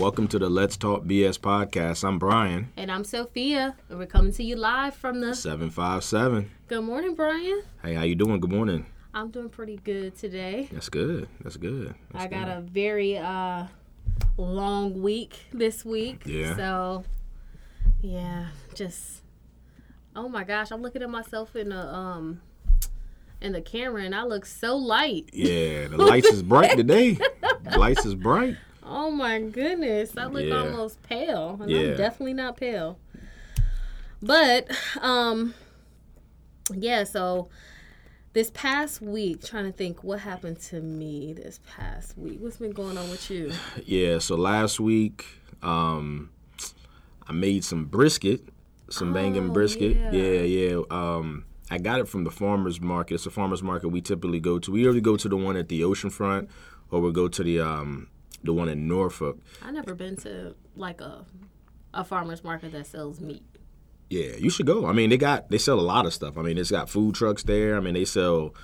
Welcome to the Let's Talk BS podcast. I'm Bryan, And I'm Sofia, and we're coming to you live from the. 757. Good morning, Bryan. Hey, how you doing? Good morning. I'm doing pretty good today. That's good. That's good. That's I got good. a very uh long week this week. Yeah. So, yeah, just oh my gosh, I'm looking at myself in the um in the camera, and I look so light. Yeah, the lights is bright today. The lights is bright. Oh my goodness, I look Yeah. almost pale, and Yeah. I'm definitely not pale. But um, yeah. So this past week, trying to think what happened to me this past week. What's been going on with you? Yeah, so last week, um, I made some brisket, some banging Oh, brisket. yeah. Yeah, yeah. Um, I got it from the farmers market. It's a farmers market we typically go to. We either go to the one at the oceanfront or we go to the um, the one in Norfolk. I never been to like a a farmer's market that sells meat. Yeah, you should go. I mean, they got they sell a lot of stuff. I mean, it's got food trucks there. I mean, they sell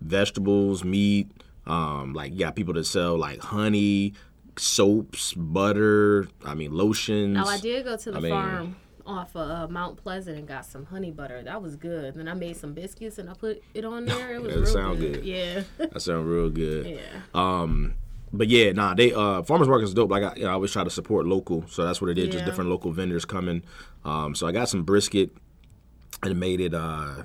vegetables, meat. Um, like you got people that sell like honey, soaps, butter. I mean, lotions. Now I did go to the I mean- farm off of uh, Mount Pleasant and got some honey butter. That was good. Then I made some biscuits and I put it on there. It was That real sound good. good. Yeah. That sounds real good. yeah. Um, but yeah, nah, they uh, farmers market's dope. Like I, you know, I always try to support local, so that's what it is. Just different local vendors coming. Um, so I got some brisket and made it uh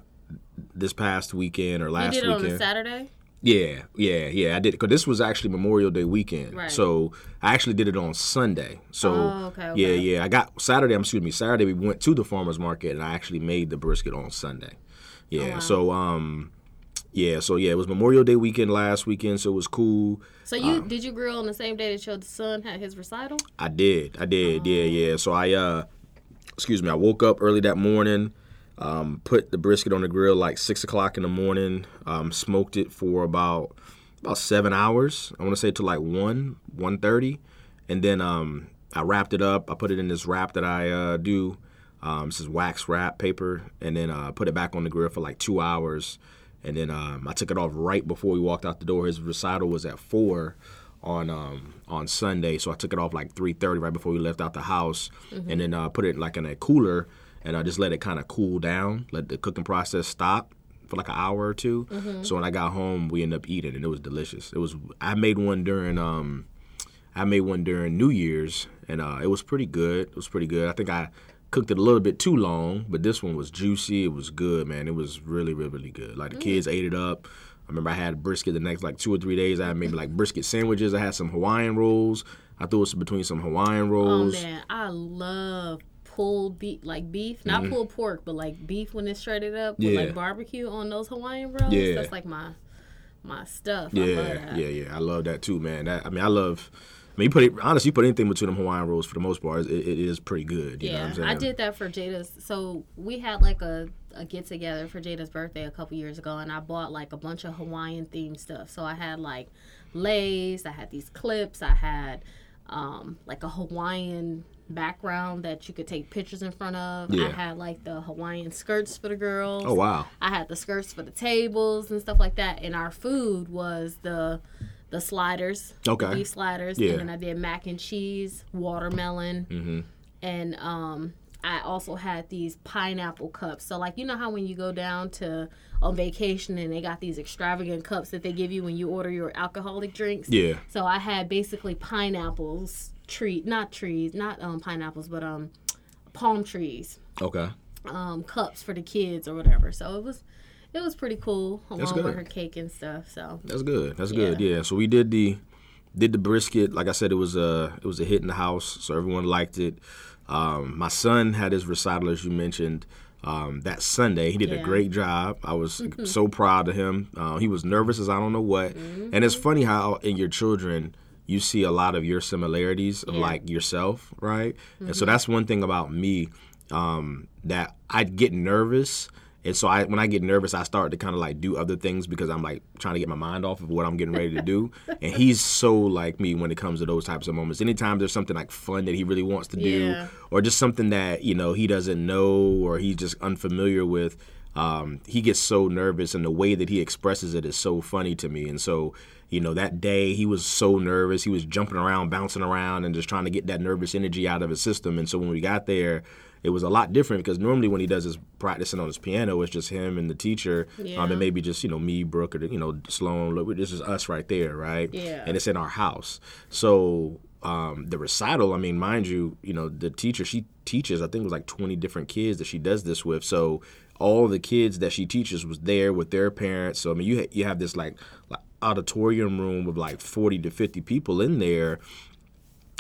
this past weekend or You last did it on weekend. a Saturday? Yeah, yeah, yeah. I did because this was actually Memorial Day weekend. Right. So I actually did it on Sunday. So Oh, okay, okay. yeah, yeah. I got Saturday. I'm excuse me. Saturday we went to the farmers market and I actually made the brisket on Sunday. Yeah. Oh, wow. So um, yeah. So yeah, it was Memorial Day weekend last weekend, so it was cool. So you did you grill on the same day that your son had his recital? I did. I did. Yeah, yeah. So I uh excuse me, I woke up early that morning, um, put the brisket on the grill like six o'clock in the morning, um, smoked it for about about seven hours. I wanna say to like one, one thirty. And then um I wrapped it up. I put it in this wrap that I uh, do. Um, this is wax wrap paper, and then uh, put it back on the grill for like two hours, and then um, I took it off right before we walked out the door. His recital was at four on um, on Sunday, so I took it off like three thirty right before we left out the house, and then uh, put it like in a cooler, and I just let it kind of cool down, let the cooking process stop for like an hour or 2 So when I got home, we ended up eating, and it was delicious. It was I made one during um, I made one during New Year's, and uh, it was pretty good. It was pretty good. I think I cooked it a little bit too long, but this one was juicy. It was good, man. It was really, really, really good. Like the kids ate it up. I remember I had brisket the next like two or three days. I had maybe like brisket sandwiches. I had some Hawaiian rolls. I threw it between some Hawaiian rolls. Oh rolls. man, I love pulled beef, like beef, not pulled pork, but like beef when it's shredded up with Mm-hmm. Yeah. like barbecue on those Hawaiian rolls. Yeah. That's like my my stuff. I love yeah, that. yeah, yeah. I love that too, man. That I mean, I love. Mean, you put it honestly, you put anything between them Hawaiian rolls for the most part, it, it is pretty good. You know what I'm saying? I did that for Jada's. So we had like a, a get together for Jada's birthday a couple years ago, and I bought like a bunch of Hawaiian themed stuff. So I had like lays, I had these clips, I had um, like a Hawaiian background that you could take pictures in front of. Yeah. I had like the Hawaiian skirts for the girls. Oh wow. I had the skirts for the tables and stuff like that. And our food was the the sliders, the Okay. beef sliders, Yeah. and then I did mac and cheese, watermelon, Mm-hmm. and um, I also had these pineapple cups. So like you know how when you go down to on vacation and they got these extravagant cups that they give you when you order your alcoholic drinks. Yeah. So I had basically pineapples, tree, not trees, not um pineapples, but um palm trees Okay. um, cups for the kids or whatever. So it was it was pretty cool along with her cake and stuff. So That's good. That's good. Yeah. So we did the did the brisket. Like I said, it was a it was a hit in the house, so everyone liked it. Um, my son had his recital, as you mentioned, um, that Sunday. He did a great job. I was so proud of him. Uh, he was nervous as I don't know what. And it's funny how in your children you see a lot of your similarities of Yeah. like yourself, right? And so that's one thing about me um, that I'd get nervous. And so I, when I get nervous, I start to kind of like do other things because I'm like trying to get my mind off of what I'm getting ready to do. and he's so like me when it comes to those types of moments. Anytime there's something like fun that he really wants to do, Yeah. or just something that you know he doesn't know or he's just unfamiliar with, um, he gets so nervous, and the way that he expresses it is so funny to me. And so, you know, that day he was so nervous. He was jumping around, bouncing around, and just trying to get that nervous energy out of his system. And so when we got there, it was a lot different because normally when he does his practicing on his piano, it's just him and the teacher, Yeah. um, and maybe just you know me, Brooke, or you know Sloan. This is us right there, right? Yeah. And it's in our house, so. Um, the recital, I mean, mind you, you know, the teacher she teaches, I think it was like 20 different kids that she does this with. So all the kids that she teaches was there with their parents. So I mean, you ha- you have this like, like auditorium room with like 40 to 50 people in there,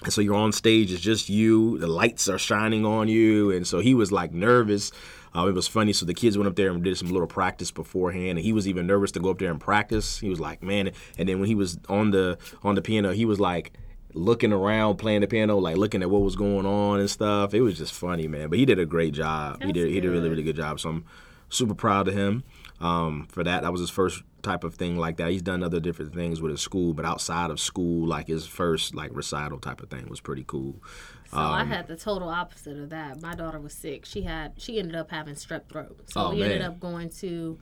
and so you're on stage, it's just you. The lights are shining on you, and so he was like nervous. Uh, it was funny. So the kids went up there and did some little practice beforehand, and he was even nervous to go up there and practice. He was like, man. And then when he was on the on the piano, he was like looking around playing the piano, like looking at what was going on and stuff. It was just funny, man. But he did a great job. he That's did he did a really really good job. So I'm super proud of him um, for that. That was his first type of thing like that. He's done other different things with his school, but outside of school, like his first like recital type of thing was pretty cool. So I had the total opposite of that. My daughter was sick. She had she ended up having strep throat. So Oh, we ended up going to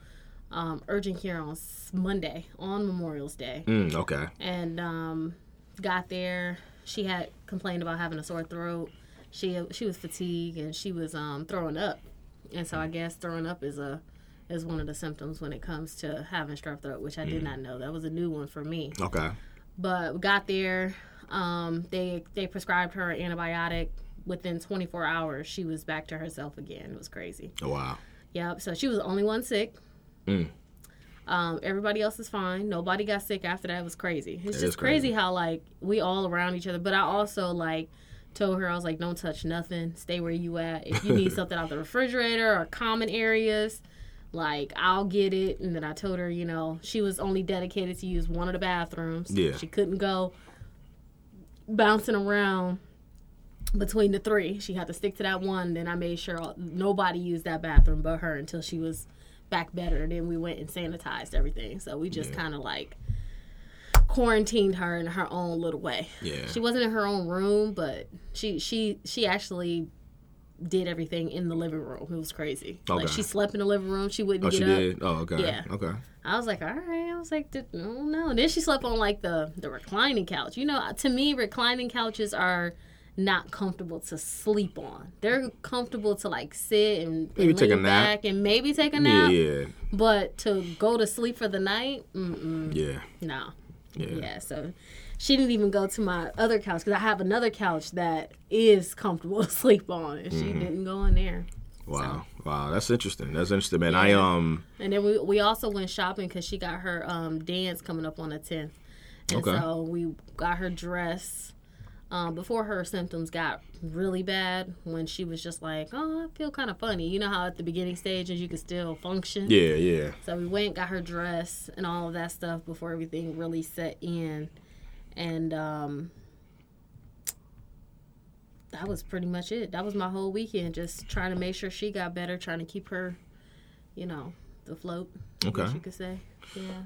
um, urgent care on Monday on Memorial's Day, Mm, okay. and um, got there. She had complained about having a sore throat. She she was fatigued and she was um, throwing up, and so I guess throwing up is a is one of the symptoms when it comes to having strep throat, which I did not know. That was a new one for me Okay. but we got there. Um, they they prescribed her an antibiotic. Within 24 hours, she was back to herself again. It was crazy. Oh, wow. Yep. So she was the only one sick. Mm. Um, everybody else is fine. Nobody got sick after that. It was crazy. It's It just crazy. crazy how like we all around each other. But I also like told her I was like, don't touch nothing. Stay where you at. If you need something out the refrigerator or common areas, like I'll get it. And then I told her, you know, she was only dedicated to use one of the bathrooms. Yeah. She couldn't go bouncing around between the three. She had to stick to that one. Then I made sure all- nobody used that bathroom but her until she was back better. And Then we went and sanitized everything. So we just Yeah. kind of like quarantined her in her own little way. Yeah. She wasn't in her own room, but she she she actually did everything in the living room. It was crazy. Like she slept in the living room. She wouldn't Oh, get she up. did. Oh, okay. Yeah. Okay. I was like, all right. I was like, "Did- no, no. And then she slept on like the the reclining couch. You know, to me, reclining couches are not comfortable to sleep on. They're comfortable to like sit and, Maybe and take a nap. back and maybe take a Yeah. nap. Yeah. But to go to sleep for the night, mm-mm, Yeah. no. Yeah. Yeah. So she didn't even go to my other couch because I have another couch that is comfortable to sleep on, and she Mm-hmm. didn't go in there. Wow. Wow. That's interesting. That's interesting, man. I um. And then we we also went shopping because she got her um, dance coming up on the tenth, and Okay. so we got her dress um, before her symptoms got really bad. When she was just like, "Oh, I feel kind of funny," you know how at the beginning stages you can still function. Yeah. Yeah. So we went, got her dress and all of that stuff before everything really set in, and um, that was pretty much it. That was my whole weekend, just trying to make sure she got better, trying to keep her, you know, the float. Okay. you could say, yeah.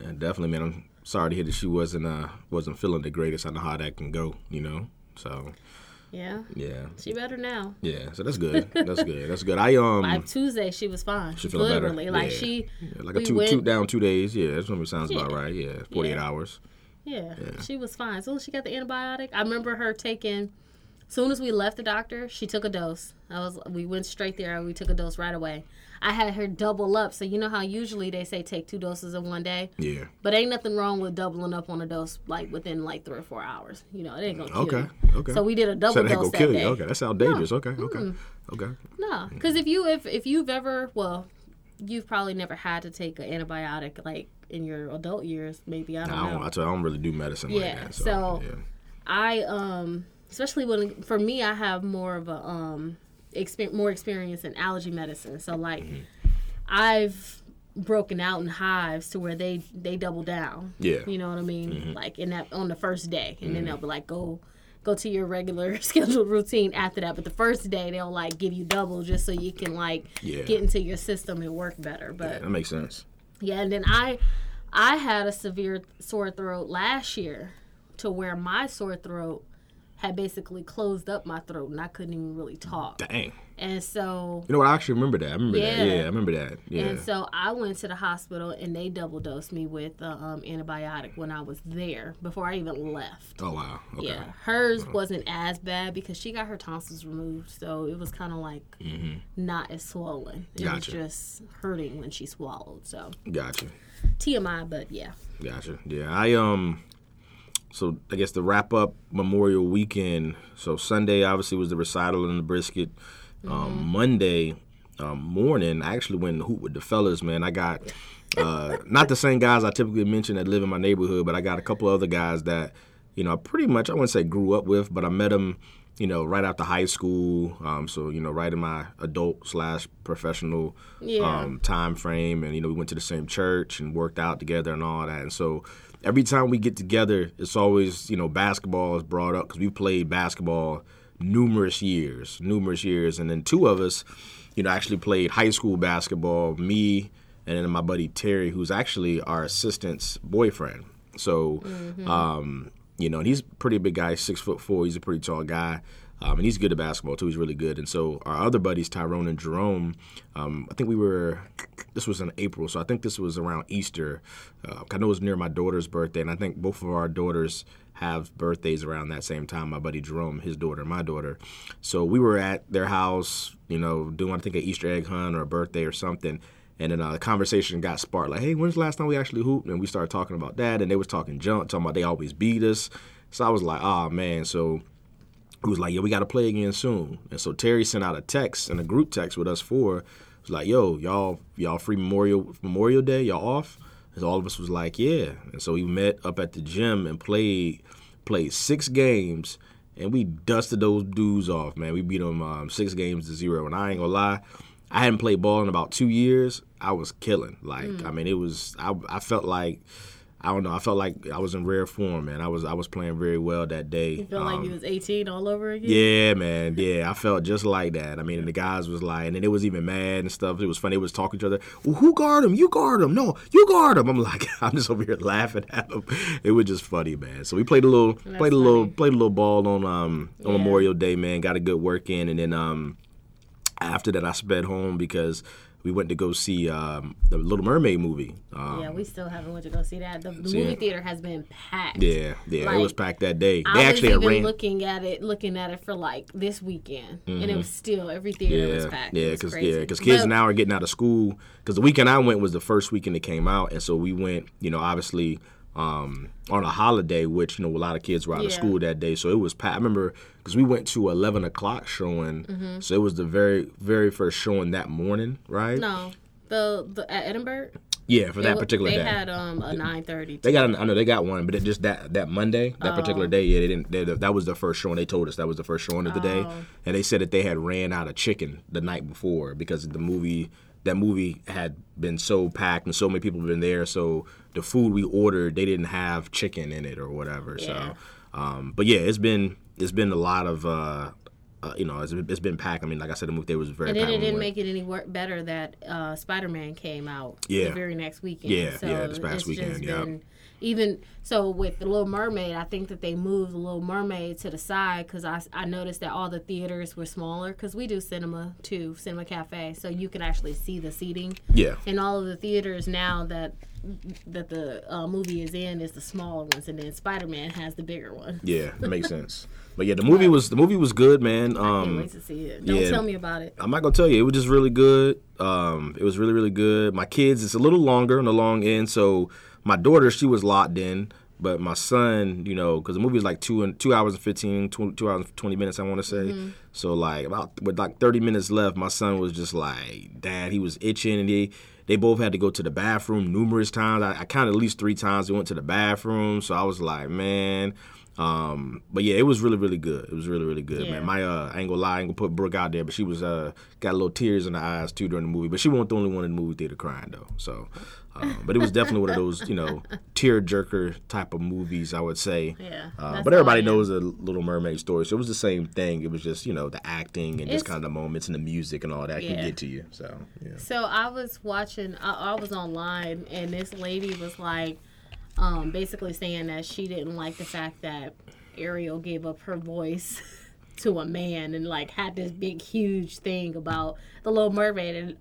And definitely, man. I'm sorry to hear that she wasn't uh wasn't feeling the greatest. I know how that can go, you know. So Yeah, yeah, she better now. yeah. So that's good. That's good. That's good. I um By Tuesday, she was fine. She feeling better. Like Yeah. she, yeah, like a we two went- two down two days. Yeah, that's what sounds about right. Yeah, forty eight Yeah. hours. Yeah, Yeah. she was fine. As soon as she got the antibiotic, I remember her taking. As soon as we left the doctor, she took a dose. I was we went straight there. And we took a dose right away. I had her double up, so you know how usually they say take two doses in one day, Yeah. but ain't nothing wrong with doubling up on a dose like within like three or four hours. You know, it ain't gonna kill Okay. you. Okay. So we did a double so that dose that kill day. you. Okay, that sounds dangerous. Okay. Okay. Okay. No, because if you if if you've ever well, you've probably never had to take an antibiotic like in your adult years. Maybe I don't I don't. I, tell you, I don't really do medicine like Yeah, that. so- So, yeah. I um especially when for me I have more of a um exper- more experience in allergy medicine. So like Mm-hmm. I've broken out in hives to where they they double down. Yeah. You know what I mean? Mm-hmm. Like in that on the first day and then they'll be like go go to your regular scheduled routine after that. But the first day they'll like give you double just so you can like Yeah. get into your system and work better. But Yeah, that makes sense. Yeah, and then I I had a severe sore throat last year to where my sore throat had basically closed up my throat and I couldn't even really talk. Dang. And so You know what? I actually remember that. I remember that. Yeah. Yeah, I remember that. Yeah. And so I went to the hospital and they double dosed me with um, antibiotic when I was there before I even left. oh wow. Okay. Yeah, hers wasn't as bad because she got her tonsils removed, so it was kind of like not as swollen. It Mm-hmm. Gotcha. was just hurting when she swallowed. So Gotcha. TMI, but yeah, Gotcha. Yeah, I um. So I guess the wrap up Memorial Weekend. So Sunday obviously was the recital and the brisket. Um, Monday um, morning, I actually went and hoop with the fellas. Man, I got uh, not the same guys I typically mention that live in my neighborhood, but I got a couple other guys that you know I pretty much I wouldn't say grew up with, but I met them you know right after high school. Um, so you know right in my adult slash professional Yeah. um, time frame, and you know we went to the same church and worked out together and all that. And so every time we get together, it's always you know basketball is brought up because we played basketball numerous years, numerous years, and then two of us, you know, actually played high school basketball. Me and then my buddy Terry, who's actually our assistant's boyfriend. So, um, you know, and he's a pretty big guy, six foot four. He's a pretty tall guy. Um, and he's good at basketball too. He's really good. And so our other buddies, Tyrone and Jerome, um, I think we were. This was in April, so I think this was around Easter. Uh, I know it was near my daughter's birthday, and I think both of our daughters have birthdays around that same time. My buddy Jerome, his daughter, and my daughter. So we were at their house, you know, doing I think an Easter egg hunt or a birthday or something. And then uh, the conversation got sparked, like, "Hey, when's the last time we actually hooped?" And we started talking about that, and they was talking junk, talking about they always beat us. So I was like, "Ah, man." So he was like, "Yeah, we got to play again soon." And so Terry sent out a text and a group text with us four. It was like, "Yo, y'all, y'all free Memorial Memorial Day? Y'all off?" And all of us was like, "Yeah." And so we met up at the gym and played played six games, and we dusted those dudes off. Man, we beat them um, six games to zero. And I ain't gonna lie, I hadn't played ball in about two years. I was killing. Like, I mean, it was. I I felt like. I don't know. I felt like I was in rare form, man. I was I was playing very well that day. you like Um, you was 18 all over again. yeah, man. Yeah, I felt just like that. I mean, and the guys was like, and then it was even mad and stuff. It was funny. It was talking to each other. Well, who guard him? You guard him. No, you guard him. I'm like, I'm just over here laughing at them. It was just funny, man. So we played a little, played a little, played a little ball on um on Yeah. Memorial Day, man. Got a good work in, and then um after that I sped home because we went to go see um the Little Mermaid movie. Um, Yeah, we still haven't went to go see that. The, the movie theater has been packed. yeah, yeah. it was packed that day. They I actually was even arranged. looking at it, looking at it for like this weekend, and it was still every theater was Yeah, packed. yeah, because yeah, because kids But- now are getting out of school. Because the weekend I went was the first weekend it came out, and so we went, you know, obviously um, on a holiday, which you know a lot of kids were out of school that day, so it was packed. I remember because we went to eleven o'clock showing, Mm-hmm. so it was the very very first showing that morning, right? No, the the at Edinburgh. Yeah, for that They- particular they day. They had um a nine thirty. They got, I know they got one, but it just that that Monday, that Oh. particular day, yeah, they didn't. They, that was the first showing. They told us that was the first showing of the day, Oh. and they said that they had ran out of chicken the night before because the movie, that movie had been so packed and so many people had been there. So the food we ordered, they didn't have chicken in it or whatever. Yeah. So, um, but yeah, it's been it's been a lot of. Uh, uh, you know, it's, it's been packed. I mean, like I said, the movie was very And then it didn't make it any work better that uh, Spider Man came out Yeah. the very next weekend. Yeah, so yeah, this past weekend, been, even so with the Little Mermaid, I think that they moved the Little Mermaid to the side because I, I noticed that all the theaters were smaller because we do cinema too, Cinema Cafe, so you can actually see the seating. Yeah, And all of the theaters now that that the uh, movie is in is the smaller ones, and then Spider Man has the bigger one. yeah, that makes sense. But yeah, the movie was the movie was good, man. Can't Um, wait to see it. Don't yeah. tell me about it. I'm not gonna tell you. It was just really good. Um, it was really really good. My kids, it's a little longer on the long end. So my daughter, she was locked in, but my son, you know, because the movie was like two and two hours and 15, two, two hours and twenty minutes, I want to say. Mm-hmm. So like about with like thirty minutes left, my son was just like, Dad, he was itching, and they they both had to go to the bathroom numerous times. I, I counted at least three times they went to the bathroom. So I was like, man. Um, but yeah, it was really, really good. It was really, really good, Yeah. man. My uh, I ain't gonna lie, I ain't gonna put Brooke out there, but she was uh got a little tears in her eyes too during the movie. But she wasn't the only one in the movie theater crying though. So, um, but it was definitely one of those you know tear jerker type of movies, I would say. Yeah, Uh, but everybody all I am. knows the Little Mermaid story, so it was the same thing. It was just you know the acting and just kind of the moments and the music and all that can get to you. So yeah. So I was watching. I, I was online, and this lady was like, um, basically saying that she didn't like the fact that Ariel gave up her voice to a man and like had this big huge thing about the Little Mermaid and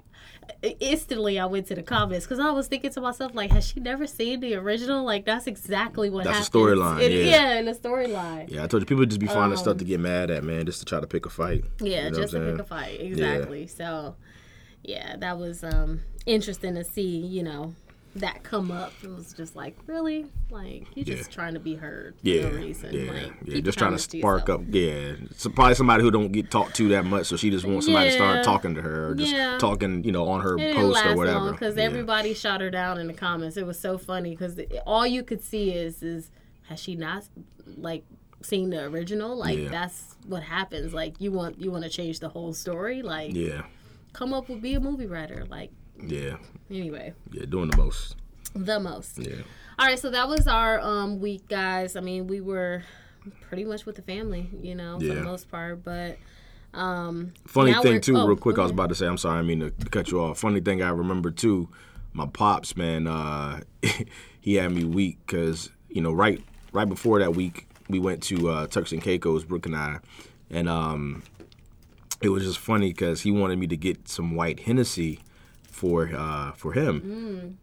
instantly I went to the comments because I was thinking to myself like, has she never seen the original? Like that's exactly what happened. That's happens. the storyline, yeah. yeah, in the storyline. Yeah, I told you people just be finding stuff to get mad at, man, just to try to pick a fight. Um, Yeah, You know just to pick a fight. Exactly. So, yeah, that was um interesting to see. You know, that come up. It was just like, really, like you just Yeah. trying to be heard for Yeah, no reason. yeah, like, yeah. Just trying to spark yourself. up. Yeah, so probably somebody who don't get talked to that much, so she just wants somebody to start talking to her, or just Yeah. talking, you know, on her It post or whatever. because everybody shot her down in the comments. It was so funny because all you could see is is has she not like seen the original? Like that's what happens. Like you want you want to change the whole story. Like Yeah, come up with be a movie writer. Like yeah, anyway, yeah, doing the most. the most. Yeah, All right, so that was our um week, guys. I mean, we were pretty much with the family, you know, for Yeah. the most part. But um, Funny thing too, oh, real quick, I was about to say, I'm sorry, I mean to, to cut you off. Funny thing I remember too, my pops, man, uh, he had me weak because you know right right before that week we went to uh, Turks and Caicos, Brooke and I, and um, it was just funny because he wanted me to get some white Hennessy for uh, for him.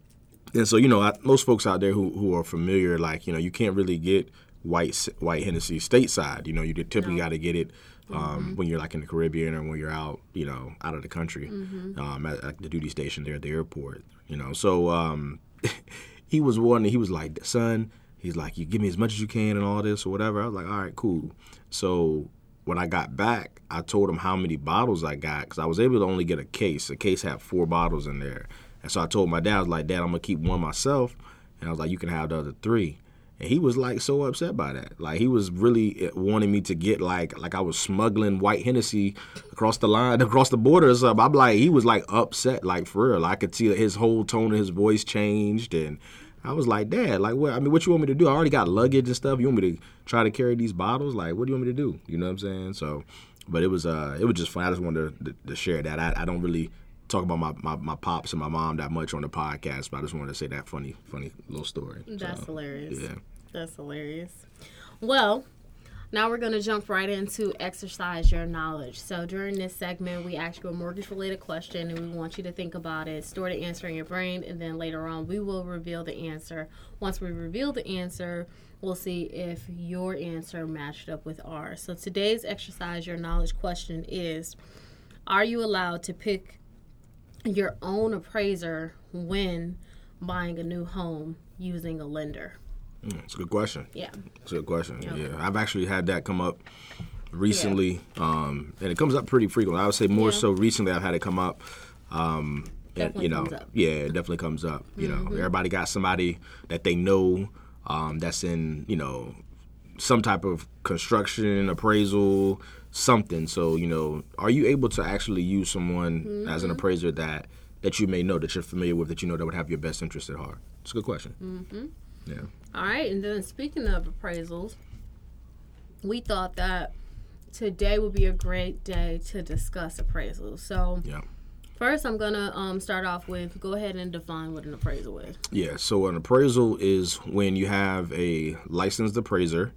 And so you know, I, most folks out there who, who are familiar, like you know, you can't really get white white Hennessy stateside. You know, you typically got to get it um, when you're like in the Caribbean or when you're out, you know, out of the country, um, at, at the duty station there at the airport. You know, so um, he was one. He was like, "Son," he's like, "You give me as much as you can and all this or whatever." I was like, "All right, cool." So when I got back, I told him how many bottles I got because I was able to only get a case. A case had four bottles in there. And so I told my dad, I was like, Dad, I'm going to keep one myself. And I was like, you can have the other three. And he was like so upset by that. Like he was really uh, wanting me to get like like I was smuggling white Hennessy across the line, across the border or something. I'm like, he was like upset, like for real. I could see his whole tone of his voice changed, and I was like, Dad, like what? I mean, what you want me to do? I already got luggage and stuff. You want me to try to carry these bottles? Like, what do you want me to do? You know what I'm saying? So, but it was uh, it was just fun. I just wanted to, to share that. I, I don't really talk about my, my, my pops and my mom that much on the podcast, but I just wanted to say that funny funny little story. that's So, hilarious. Yeah. That's hilarious. Well, now we're going to jump right into exercise your knowledge. So during this segment, we ask you a mortgage related question and we want you to think about it, store the answer in your brain, and then later on we will reveal the answer. Once we reveal the answer, we'll see if your answer matched up with ours. So today's exercise your knowledge question is Are you allowed to pick your own appraiser when buying a new home using a lender? Mm, It's a good question. Yeah. It's a good question. Yeah, I've actually had that come up recently, um, and it comes up pretty frequently. I would say more Yeah. so recently. I've had it come up. Um, and, Definitely you know, comes up. yeah, it definitely comes up. You Mm-hmm. know, everybody got somebody that they know um, that's in you know some type of construction appraisal something. So you know, are you able to actually use someone as an Mm-hmm. appraiser that that you may know that you're familiar with that you know that would have your best interest at heart? It's a good question. Mm-hmm. Yeah. All right, and then speaking of appraisals, we thought that today would be a great day to discuss appraisals. So Yeah. first, I'm gonna um, start off with go ahead and define what an appraisal is. Yeah, so an appraisal is when you have a licensed appraiser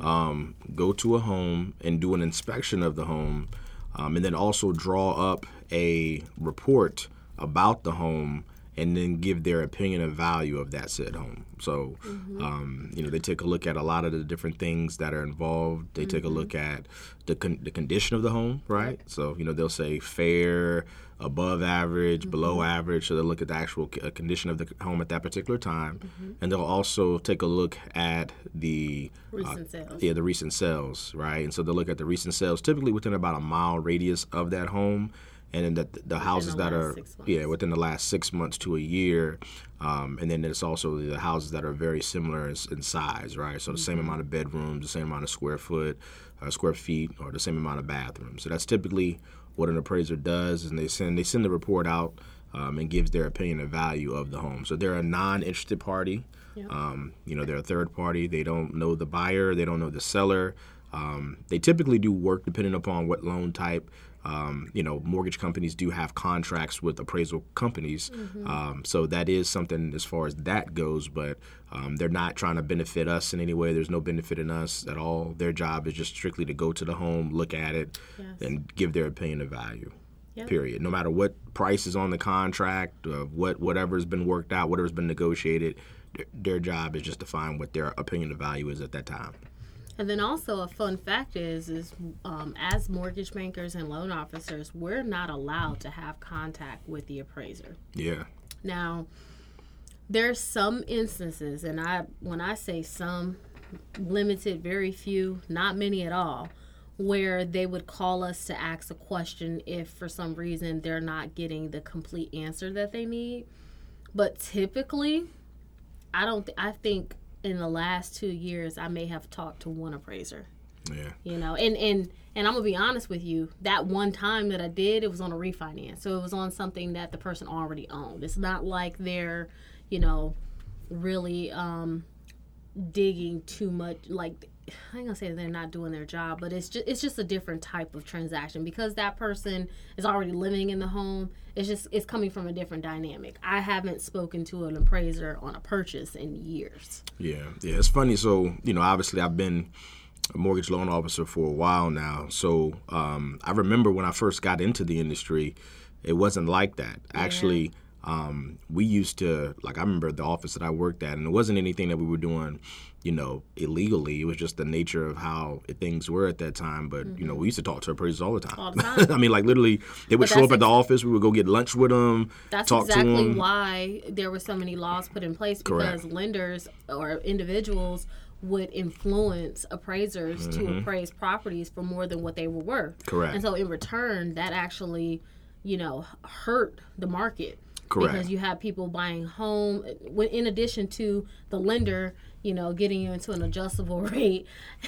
um, go to a home and do an inspection of the home, um, and then also draw up a report about the home and then give their opinion of value of that said home. So, mm-hmm. um, you know, they take a look at a lot of the different things that are involved. They take a mm-hmm. look at the con- the condition of the home, right? So, you know, they'll say fair, above average, below mm-hmm. average. So they'll look at the actual c- uh, condition of the home at that particular time, and they'll also take a look at the uh, Recent sales. yeah, the recent sales, right? And so they'll look at the recent sales, typically within about a mile radius of that home, and then the, the houses the that are yeah within the last six months to a year, um, and then there's also the houses that are very similar in, in size, right? So the same Mm-hmm. amount of bedrooms, the same amount of square foot, uh, square feet, or the same amount of bathrooms. So that's typically what an appraiser does, and they send they send the report out um, and gives their opinion of value of the home. So they're a non-interested party. Um, you know, they're a third party. They don't know the buyer. They don't know the seller. Um, they typically do work depending upon what loan type Um, you know, mortgage companies do have contracts with appraisal companies, um, so that is something as far as that goes. But um, they're not trying to benefit us in any way. There's no benefit in us at all. Their job is just strictly to go to the home, look at it, Yes. and give their opinion of value. Yep. Period. No matter what price is on the contract, uh, what whatever's been worked out, whatever's been negotiated, their, their job is just to find what their opinion of value is at that time. And then also a fun fact is is um, as mortgage bankers and loan officers, we're not allowed to have contact with the appraiser. Yeah. Now, there's some instances, and I when I say some, limited, very few, not many at all, where they would call us to ask a question if for some reason they're not getting the complete answer that they need. But typically, I don't. Th- I think in the last two years, I may have talked to one appraiser. Yeah. you know and and and i'm gonna be honest with you that one time that i did it was on a refinance. So it was on something that the person already owned. It's not like they're you know really um digging too much like I ain't gonna say they're not doing their job, but it's just it's just a different type of transaction because that person is already living in the home. It's just it's coming from a different dynamic. I haven't spoken to an appraiser on a purchase in years. Yeah, yeah, it's funny. So you know, obviously, I've been a mortgage loan officer for a while now. So um, I remember when I first got into the industry, it wasn't like that. Actually, um, we used to like I remember the office that I worked at, and it wasn't anything that we were doing, you know, illegally. It was just the nature of how things were at that time. But you know, we used to talk to appraisers all the time. All the time. I mean, like literally, they would show up at the office. We would go get lunch with them, That's talk to exactly why there were so many laws put in place because Correct. lenders or individuals would influence appraisers to appraise properties for more than what they were worth. Mm-hmm. Correct. And so in return, that actually, you know, hurt the market. Correct. Because you have people buying home, when- in addition to the lender, you know, getting you into an adjustable rate,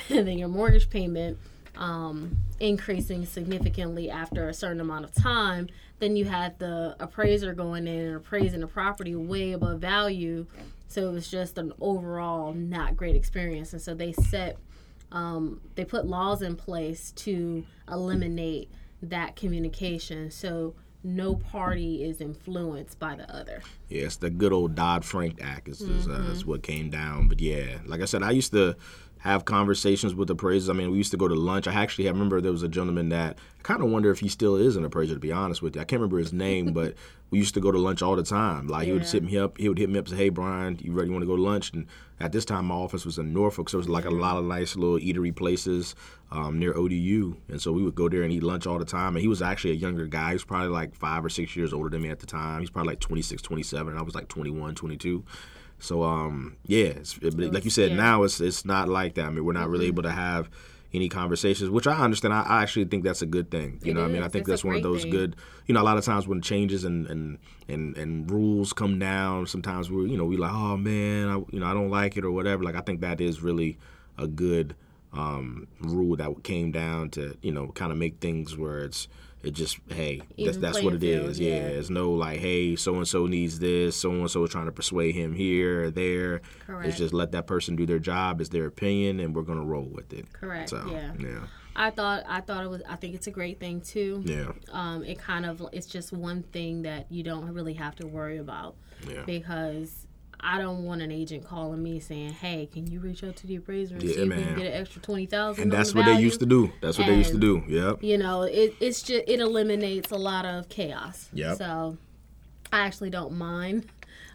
and then your mortgage payment um, increasing significantly after a certain amount of time. Then you had the appraiser going in and appraising the property way above value. So it was just an overall not great experience. And so they set, um, they put laws in place to eliminate that communication. So no party is influenced by the other. Yeah, the good old Dodd Frank Act is, is, uh, Mm-hmm. is what came down. But yeah, like I said, I used to have conversations with appraisers. I mean, we used to go to lunch. I actually I remember there was a gentleman that I kind of wonder if he still is an appraiser. To be honest with you, I can't remember his name, but we used to go to lunch all the time. Like he would Yeah. hit me up. He would hit me up and say, "Hey, Bryan, you ready? You want to go to lunch?" And at this time, my office was in Norfolk, so it was like a lot of nice little eatery places um, near ODU, and so we would go there and eat lunch all the time. And he was actually a younger guy. He was probably like five or six years older than me at the time. He's probably like 26, 27, and I was like 21, 22. So um, yeah, it's, it, but like you said, yeah. now it's it's not like that. I mean, we're not really able to have any conversations, which I understand. I, I actually think that's a good thing. You It know, what I mean, I think It's that's one of those thing. good. You know, a lot of times when changes and and and, and rules come down, sometimes we're you know we like, oh man, I, you know, I don't like it or whatever. Like I think that is really a good um, rule that came down to you know kind of make things where it's it just hey that's, Even that's what it field, is yeah yeah. it's no like hey so and so needs this so and so is trying to persuade him here or there Correct. it's just let that person do their job it's their opinion and we're gonna roll with it Correct. so yeah. yeah I thought I thought it was I think it's a great thing too. yeah Um, it kind of it's just one thing that you don't really have to worry about yeah because I don't want an agent calling me saying, "Hey, can you reach out to the appraiser and Yeah, see if we can get an extra twenty thousand? and that's what they used to do that's what they used to do yep You know, it, it's just it eliminates a lot of chaos. Yep. So I actually don't mind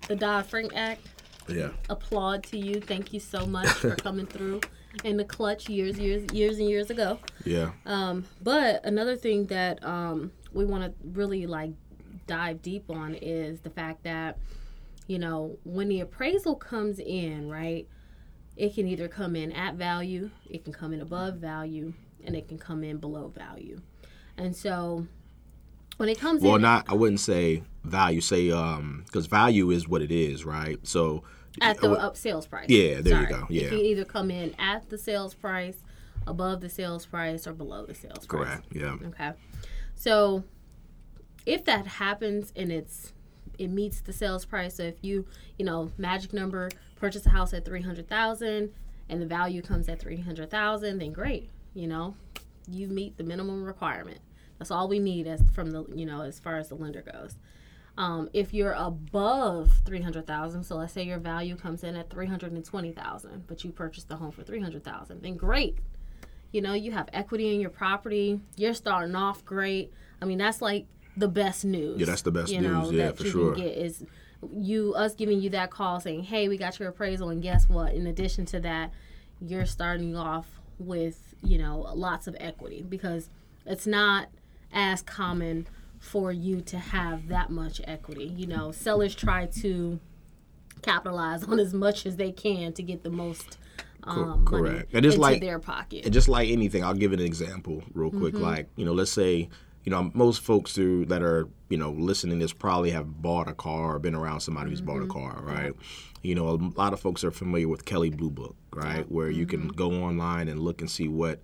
the Dodd Frank Act. yeah Applaud to you. Thank you so much for coming through in the clutch years, years, years and years ago. yeah Um, but another thing that um, we want to really like dive deep on is the fact that you know when the appraisal comes in, right? It can either come in at value, it can come in above value, and it can come in below value. And so when it comes well in not i wouldn't say value say um because value is what it is right so at the up sales price. Yeah, there you go, yeah. It can either come in at the sales price, above the sales price, or below the sales price. correct yeah Okay. So if that happens and it's it meets the sales price, so if you, you know, magic number purchase a house at 300,000 and the value comes at 300,000, then great, you know. You meet the minimum requirement. That's all we need as from the you know as far as the lender goes. Um, if you're above three hundred thousand, so let's say your value comes in at three hundred and twenty thousand, but you purchased the home for three hundred thousand, then great. You know, you have equity in your property. You're starting off great. I mean, that's like the best news. Yeah, that's the best you news, know, yeah, that for you sure. Get is you us giving you that call saying, "Hey, we got your appraisal," and guess what? In addition to that, you're starting off with you know lots of equity because it's not as common for you to have that much equity. You know, sellers try to capitalize on as much as they can to get the most um, money correct. And it's into like- their pocket. And just like anything, I'll give an example real quick. Mm-hmm. Like, you know, let's say, you know, most folks through that are, you know, listening to this probably have bought a car or been around somebody who's bought a Mm-hmm. car, right? You know, a lot of folks are familiar with Kelley Blue Book, right? Where you can Mm-hmm. go online and look and see what,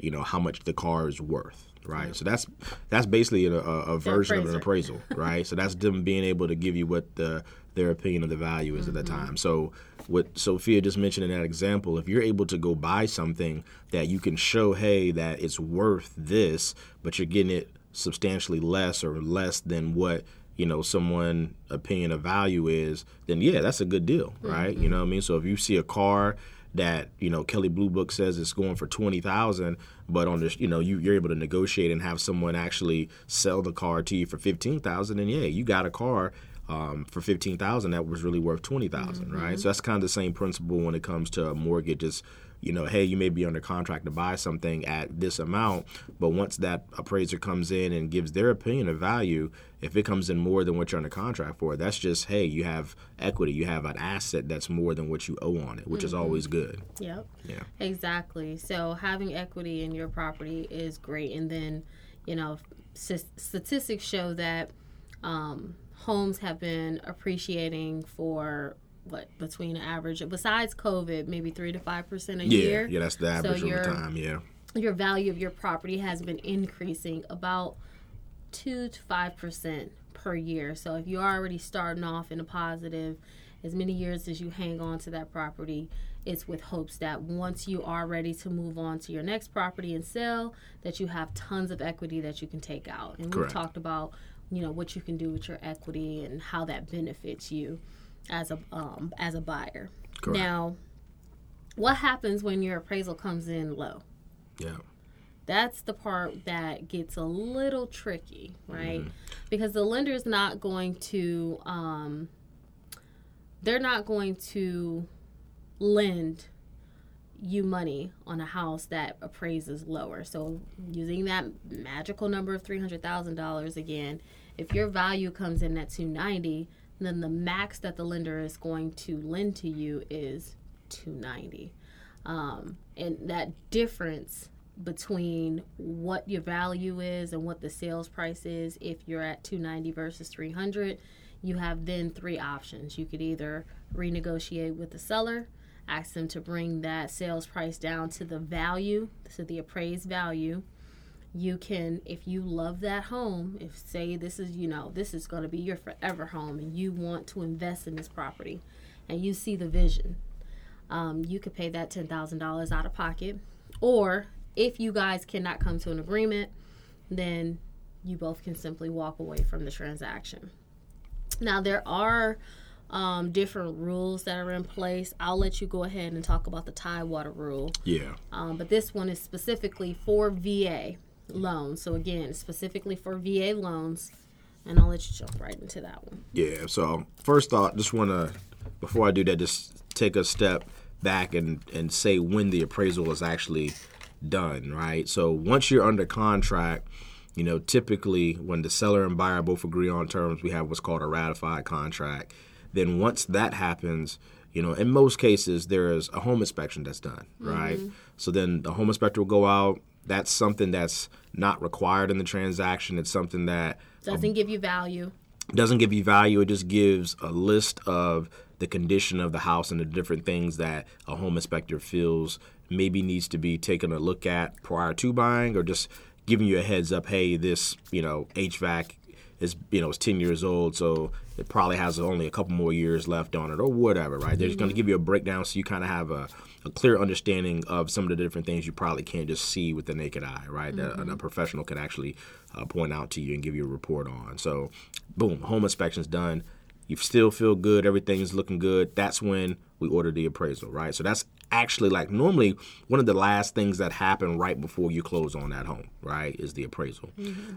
you know, how much the car is worth. Right, so that's that's basically a, a, version of an appraisal, right? so that's them being able to give you what the, their opinion of the value is at the Mm-hmm. time. So what Sofia just mentioned in that example, if you're able to go buy something that you can show, hey, that it's worth this, but you're getting it substantially less or less than what you know someone opinion of value is, then yeah, that's a good deal, right? You know what I mean? So if you see a car that you know Kelley Blue Book says it's going for twenty thousand, but on this, you know, you, you're able to negotiate and have someone actually sell the car to you for fifteen thousand, and yeah, you got a car um, for fifteen thousand that was really worth twenty right? So that's kind of the same principle when it comes to a mortgage. Is you know, hey, you may be under contract to buy something at this amount, but once that appraiser comes in and gives their opinion of value, if it comes in more than what you're under contract for, that's just hey, you have equity, you have an asset that's more than what you owe on it, which is always good. Yep. Yeah. Exactly. So having equity in your property is great, and then, you know, statistics show that um, homes have been appreciating for what between average besides COVID, maybe three to five percent a Yeah, year. yeah, that's the average over you're- time. Yeah, Your value of your property has been increasing about two to five percent per year. So if you're already starting off in a positive, as many years as you hang on to that property, it's with hopes that once you are ready to move on to your next property and sell, that you have tons of equity that you can take out. And we've talked about, you know, what you can do with your equity and how that benefits you as a um, as a buyer. Correct. Now, what happens when your appraisal comes in low? yeah, that's the part that gets a little tricky, right? Because the lender's not going to, um, they're not going to lend you money on a house that appraises lower. So using that magical number of three hundred thousand dollars again, if your value comes in at two ninety, then the max that the lender is going to lend to you is two ninety. Um, and that difference between what your value is and what the sales price is if you're at 290 versus 300 you have then three options. You could either renegotiate with the seller ask them to bring that sales price down to the value to the appraised value you can if you love that home if say this is you know this is going to be your forever home and you want to invest in this property and you see the vision um, you could pay that $10,000 out of pocket. Or if you guys cannot come to an agreement, then you both can simply walk away from the transaction. Now, there are um, different rules that are in place. I'll let you go ahead and talk about the Tidewater rule. yeah. Um, but this one is specifically for VA loans. So, again, specifically for VA loans. And I'll let you jump right into that one. Yeah. So first thought, just want to before I do that, just take a step back and and say when the appraisal is actually done. Right. So once you're under contract, you know, typically when the seller and buyer both agree on terms, we have what's called a ratified contract. Then once that happens, you know, in most cases there is a home inspection that's done, right? Mm-hmm. So then the home inspector will go out. That's something that's not required in the transaction. It's something that Doesn't give you value. doesn't give you value. It just gives a list of the condition of the house and the different things that a home inspector feels maybe needs to be taken a look at prior to buying, or just giving you a heads up. Hey, this you know HVAC is you know it's 10 years old, so it probably has only a couple more years left on it, or whatever. Right? They're just going to mm-hmm. give you a breakdown so you kind of have a a clear understanding of some of the different things you probably can't just see with the naked eye, right? That a professional can actually uh, point out to you and give you a report on. So, boom, home inspection's done. You still feel good, everything's looking good. That's when we order the appraisal, right? So that's actually like normally one of the last things that happen right before you close on that home, right? Is the appraisal.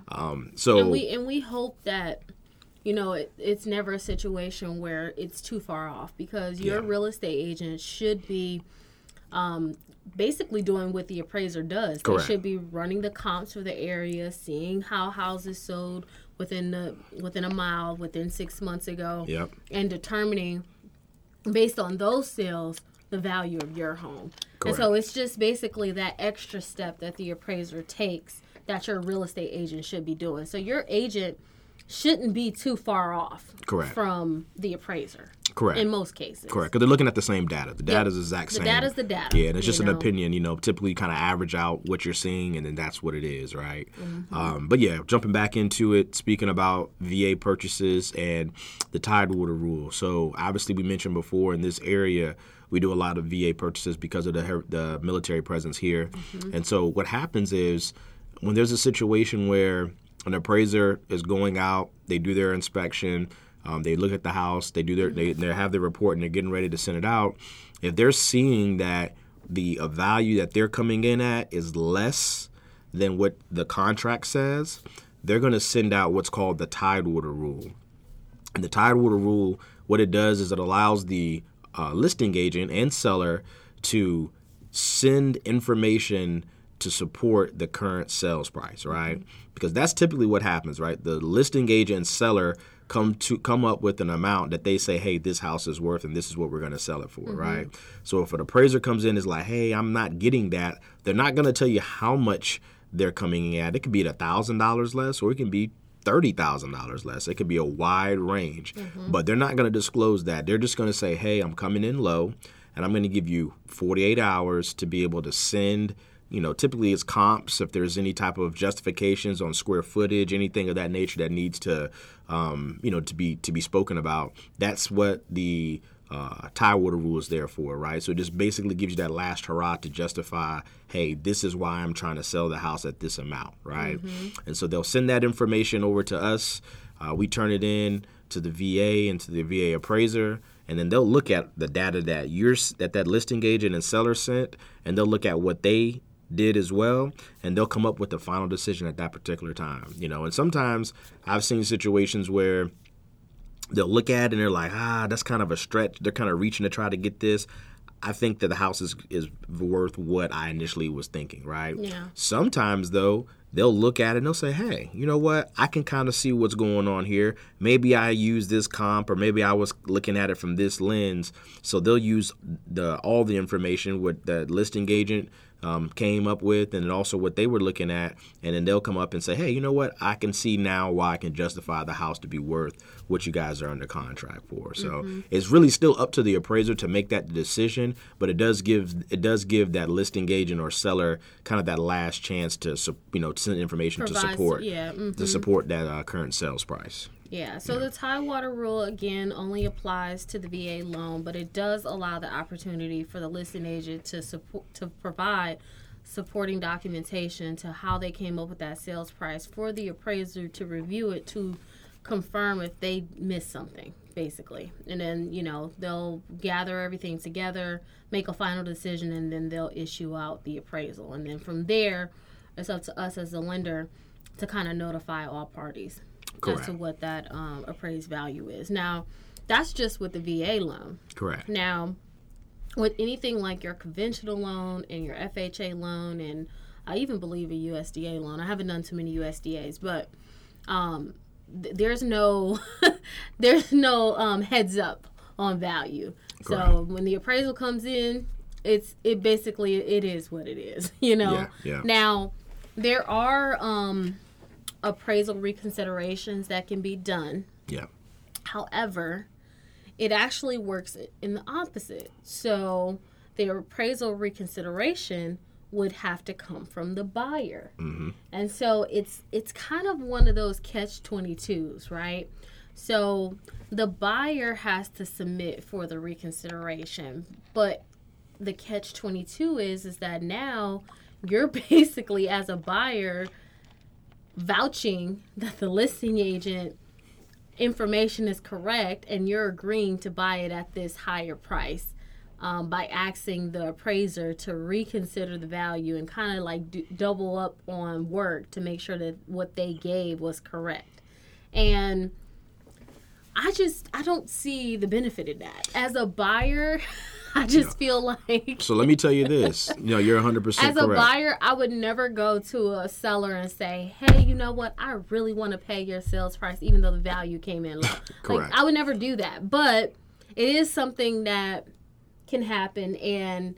Um, so and we and we hope that you know it, it's never a situation where it's too far off because your Yeah. real estate agent should be um, basically doing what the appraiser does. Correct. They should be running the comps for the area, seeing how houses sold within the within a mile within six months ago, Yep. and determining based on those sales the value of your home. And so it's just basically that extra step that the appraiser takes that your real estate agent should be doing. So your agent shouldn't be too far off Correct. from the appraiser. Correct. In most cases. Correct, because they're looking at the same data. The data is the exact The same. data's the data, Yeah, and it's just an know? opinion. You know, typically kind of average out what you're seeing, and then that's what it is, right? Mm-hmm. Um, but yeah, jumping back into it, speaking about VA purchases and the Tidewater rule. So obviously, we mentioned before in this area. We do a lot of VA purchases because of the the military presence here, Mm-hmm. and so what happens is when there's a situation where an appraiser is going out, they do their inspection, um, they look at the house, they do their they, they have their report, and they're getting ready to send it out. If they're seeing that the value that they're coming in at is less than what the contract says, they're going to send out what's called the Tidewater rule. And the Tidewater rule, what it does is it allows the uh, listing agent and seller to send information to support the current sales price, right? Because that's typically what happens, right? The listing agent and seller come to come up with an amount that they say, "Hey, this house is worth, and this is what we're going to sell it for," mm-hmm. right? So if an appraiser comes in is like, "Hey, I'm not getting that," they're not going to tell you how much they're coming in at. It could be a thousand dollars less, or it can be thirty thousand dollars less. It could be a wide range, mm-hmm. but they're not going to disclose that. They're just going to say, "Hey, I'm coming in low, and I'm going to give you 48 hours to be able to send." You know, typically it's comps. If there's any type of justifications on square footage, anything of that nature that needs to, um, you know, to be to be spoken about, that's what the uh, Tidewater rule is there for, right? So it just basically gives you that last hurrah to justify, hey, this is why I'm trying to sell the house at this amount, right? And so they'll send that information over to us. Uh, we turn it in to the VA and to the VA appraiser, and then they'll look at the data that you're that that listing agent and seller sent, and they'll look at what they did as well, and they'll come up with the final decision at that particular time. You know, and sometimes I've seen situations where they'll look at it and they're like, ah, that's kind of a stretch. They're kind of reaching to try to get this. I think that the house is, is worth what I initially was thinking, right? Yeah. Sometimes, though, they'll look at it and they'll say, hey, you know what? I can kind of see what's going on here. Maybe I use this comp or maybe I was looking at it from this lens. So they'll use the all the information with the listing agent um, came up with and also what they were looking at. And then they'll come up and say, hey, you know what? I can see now why I can justify the house to be worth what you guys are under contract for. So it's really still up to the appraiser to make that decision, but it does give it does give that listing agent or seller kind of that last chance to you know send information to support yeah, mhm. to support that uh, current sales price. Yeah, so the Tidewater rule again only applies to the VA loan, but it does allow the opportunity for the listing agent to support to provide supporting documentation to how they came up with that sales price for the appraiser to review it to confirm if they missed something basically. And then, you know, they'll gather everything together, make a final decision and then they'll issue out the appraisal. And then from there, it's up to us as a lender to kind of notify all parties as to what that um, appraised value is. Now, that's just with the VA loan. Correct. Now, with anything like your conventional loan and your FHA loan, and I even believe a USDA loan, I haven't done too many USDAs, but um, th- there's no there's no um, heads up on value. Correct. So when the appraisal comes in, it's it basically it is what it is. You know. Yeah, yeah. Now, there are um, appraisal reconsiderations that can be done. Yeah. However, it actually works in the opposite. So the appraisal reconsideration would have to come from the buyer. Mm-hmm. And so it's it's kind of one of those catch 22s, right? So the buyer has to submit for the reconsideration, but the catch 22 is is that now you're basically as a buyer vouching that the listing agent information is correct and you're agreeing to buy it at this higher price um, by asking the appraiser to reconsider the value and kind of like do, double up on work to make sure that what they gave was correct. And I just I don't see the benefit in that. As a buyer, I just feel like So let me tell you this. You know, you're 100% as a correct. buyer, I would never go to a seller and say, "Hey, you know what? I really want to pay your sales price, even though the value came in low." Correct. Like, I would never do that. But it is something that can happen, and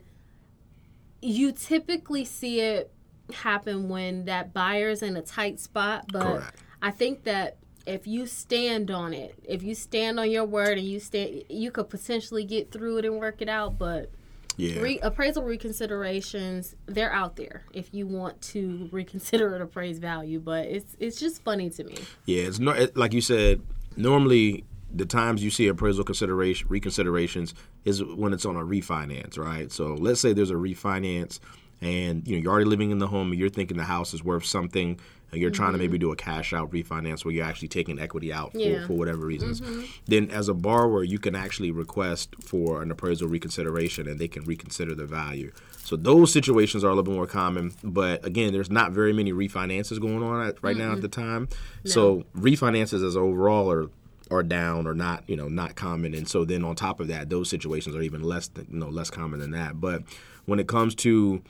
you typically see it happen when that buyer's in a tight spot. But Correct. I think that if you stand on it, if you stand on your word and you stand, you could potentially get through it and work it out. But yeah. Re- appraisal reconsiderations, they're out there if you want to reconsider an appraised value, but it's it's just funny to me. Yeah, it's not it, like you said. Normally, the times you see appraisal consideration reconsiderations is when it's on a refinance, right? So let's say there's a refinance, and you know you're already living in the home, and you're thinking the house is worth something, and you're trying to mm-hmm. maybe do a cash out refinance where you're actually taking equity out for, Yeah. for whatever reasons. Mm-hmm. Then, as a borrower, you can actually request for an appraisal reconsideration, and they can reconsider the value. So those situations are a little bit more common, but again, there's not very many refinances going on at, right now at the time. So refinances as overall are are down or not, you know, not common. And so then on top of that, those situations are even less, than, you know, less common than that. But when it comes to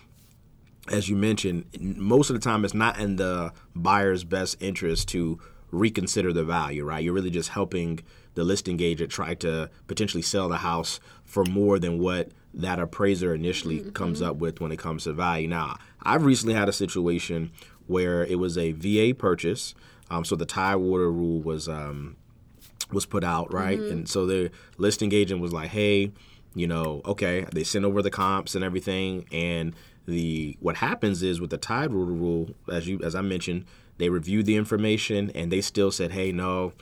as you mentioned, most of the time it's not in the buyer's best interest to reconsider the value, right? You're really just helping the listing agent try to potentially sell the house for more than what that appraiser initially comes up with when it comes to value. Now, I've recently had a situation where it was a VA purchase. Um, so the Tidewater rule was um, was put out, right? And so the listing agent was like, "Hey, you know, okay." They sent over the comps and everything, and the what happens is with the Tidewater rule, as you as I mentioned, they reviewed the information and they still said, "Hey, no."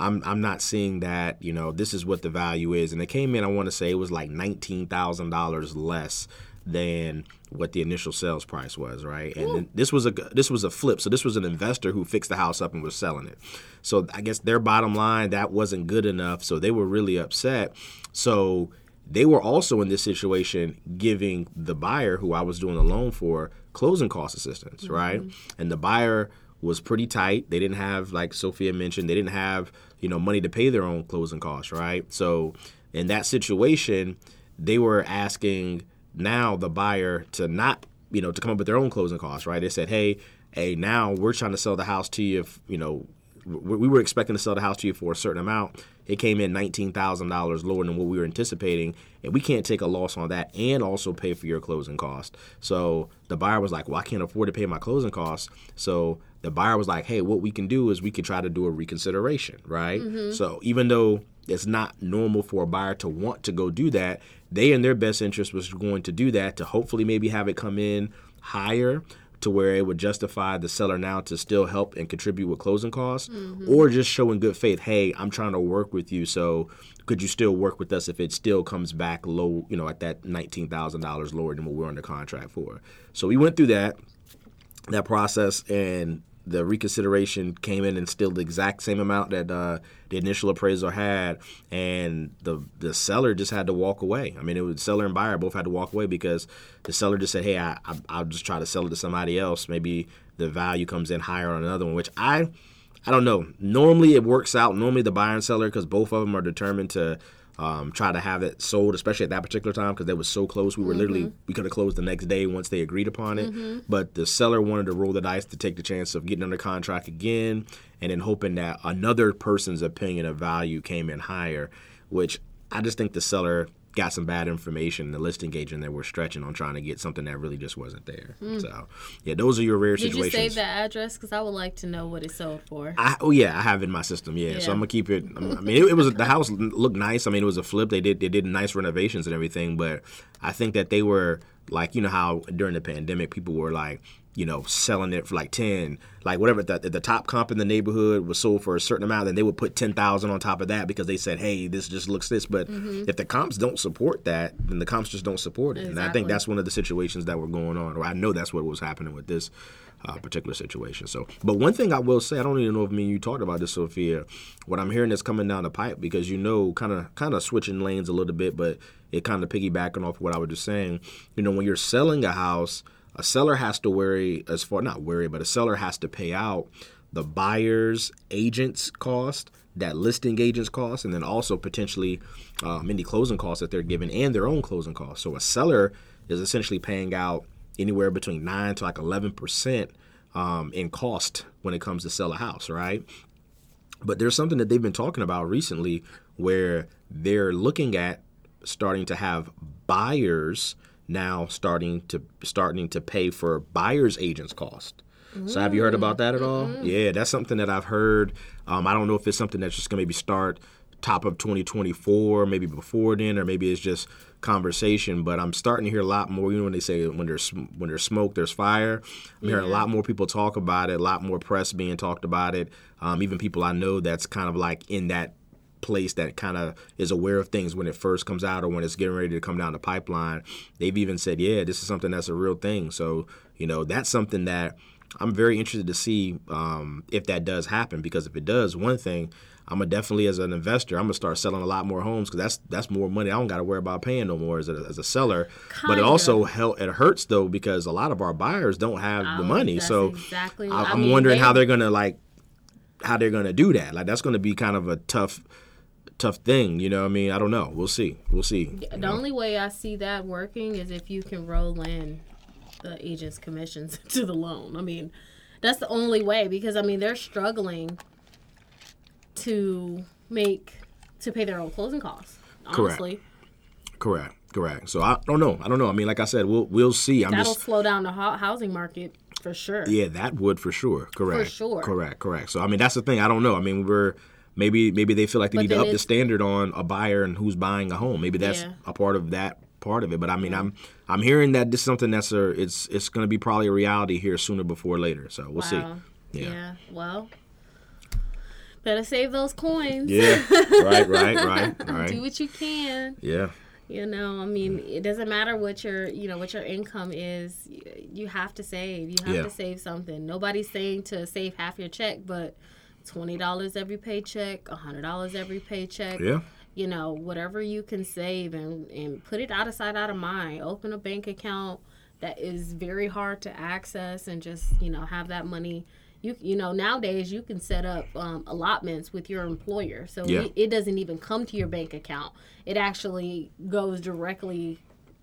I'm, I'm not seeing that, you know, this is what the value is. And it came in, I want to say it was like $19,000 less than what the initial sales price was, right? And then this was a this was a flip. So this was an investor who fixed the house up and was selling it. So I guess their bottom line that wasn't good enough, so they were really upset. So they were also in this situation giving the buyer who I was doing the loan for closing cost assistance, mm-hmm. right? And the buyer was pretty tight. They didn't have, like Sofia mentioned, they didn't have, you know, money to pay their own closing costs, right? So in that situation, they were asking now the buyer to not, you know, to come up with their own closing costs, right? They said, hey, hey, now we're trying to sell the house to you, if, you know, we we were expecting to sell the house to you for a certain amount. It came in nineteen thousand dollars lower than what we were anticipating, and we can't take a loss on that and also pay for your closing cost. So the buyer was like, "Well, I can't afford to pay my closing costs." So the buyer was like, "Hey, what we can do is we could try to do a reconsideration, right?" Mm-hmm. So even though it's not normal for a buyer to want to go do that, they in their best interest was going to do that to hopefully maybe have it come in higher to where it would justify the seller now to still help and contribute with closing costs mm-hmm. or just showing good faith hey i'm trying to work with you so could you still work with us if it still comes back low you know at that $19000 lower than what we're under contract for? So we went through that that process and the reconsideration came in and still the exact same amount that uh, the initial appraisal had, and the the seller just had to walk away. I mean, it was seller and buyer both had to walk away because the seller just said, "Hey, I, I I'll just try to sell it to somebody else. Maybe the value comes in higher on another one." Which I I don't know. Normally it works out. Normally the buyer and seller, because both of them are determined to um, try to have it sold, especially at that particular time because they was so close. We were literally we could have closed the next day once they agreed upon it. But the seller wanted to roll the dice to take the chance of getting under contract again, and then hoping that another person's opinion of value came in higher. Which I just think the seller got some bad information. The listing agent that were stretching on trying to get something that really just wasn't there. Hmm. So yeah, those are your rare situations Did you save that address? Because I would like to know what it sold for. I, oh yeah, I have it in my system. Yeah, so I'm gonna keep it. I mean, it, it was the house looked nice. I mean, it was a flip. They did they did nice renovations and everything. But I think that they were like you know how during the pandemic people were like you know, selling it for like ten, like whatever the, the top comp in the neighborhood was sold for a certain amount, then they would put ten thousand on top of that because they said, hey, this just looks this. But if the comps don't support that, then the comps just don't support it. And I think that's one of the situations that were going on, or I know that's what was happening with this uh, particular situation. So, but one thing I will say, I don't even know if me and you talked about this, Sofia. What I'm hearing is coming down the pipe because you know, kind of, kind of switching lanes a little bit, but it kind of piggybacking off what I was just saying. You know, when you're selling a house, a seller has to worry as far not worry, but a seller has to pay out the buyer's agent's cost, that listing agent's cost, and then also potentially um, any closing costs that they're given and their own closing costs. So a seller is essentially paying out anywhere between nine to like eleven percent um, in cost when it comes to sell a house, right? But there's something that they've been talking about recently where they're looking at starting to have buyers now starting to starting to pay for buyers agents cost. So have you heard about that at all? Yeah, that's something that I've heard. Um, I don't know if it's something that's just going to maybe start top of 2024, maybe before then, or maybe it's just conversation. But I'm starting to hear a lot more. You know when they say when there's when there's smoke, there's fire. I'm hearing a lot more people talk about it. A lot more press being talked about it. Um, even people I know that's kind of like in that place that kind of is aware of things when it first comes out or when it's getting ready to come down the pipeline. They've even said, yeah, this is something that's a real thing. So, you know, that's something that I'm very interested to see um, if that does happen because if it does, one thing, I'm gonna definitely as an investor, I'm gonna start selling a lot more homes because that's that's more money. I don't got to worry about paying no more as a, as a seller. But it also hel- it hurts though because a lot of our buyers don't have the Oh, money. So exactly- I, mean, wondering they- how they're gonna like how they're gonna do that. Like that's gonna be kind of a tough tough thing. You know what I mean? I don't know. We'll see. We'll see. The know? only way I see that working is if you can roll in the agent's commissions to the loan. I mean, that's the only way because I mean they're struggling to make to pay their own closing costs. Correct. Correct. Correct. So I don't know. I don't know. I mean, like I said, we'll we'll see. I'm that'll just slow down the ho- housing market for sure. yeah, that would for sure. Correct. For sure. Correct. Correct. So I mean, that's the thing. I don't know. I mean, we're maybe maybe they feel like they But need to up the standard on a buyer and who's buying a home. Maybe that's Yeah. a part of that part of it. But I mean, I'm I'm hearing that this is something that's a it's it's going to be probably a reality here sooner before later. So we'll see. Yeah. Yeah. Well, better save those coins. Yeah. right. Right. Right. Do what you can. Yeah. You know, I mean, it doesn't matter what your, you know, what your income is. You have to save. You have Yeah. to save something. Nobody's saying to save half your check, but twenty dollars every paycheck, a hundred dollars every paycheck. Yeah. You know, whatever you can save and and put it out of sight, out of mind. Open a bank account that is very hard to access, and just you know have that money. You you know nowadays you can set up um, allotments with your employer, so Yeah. it, it doesn't even come to your bank account. It actually goes directly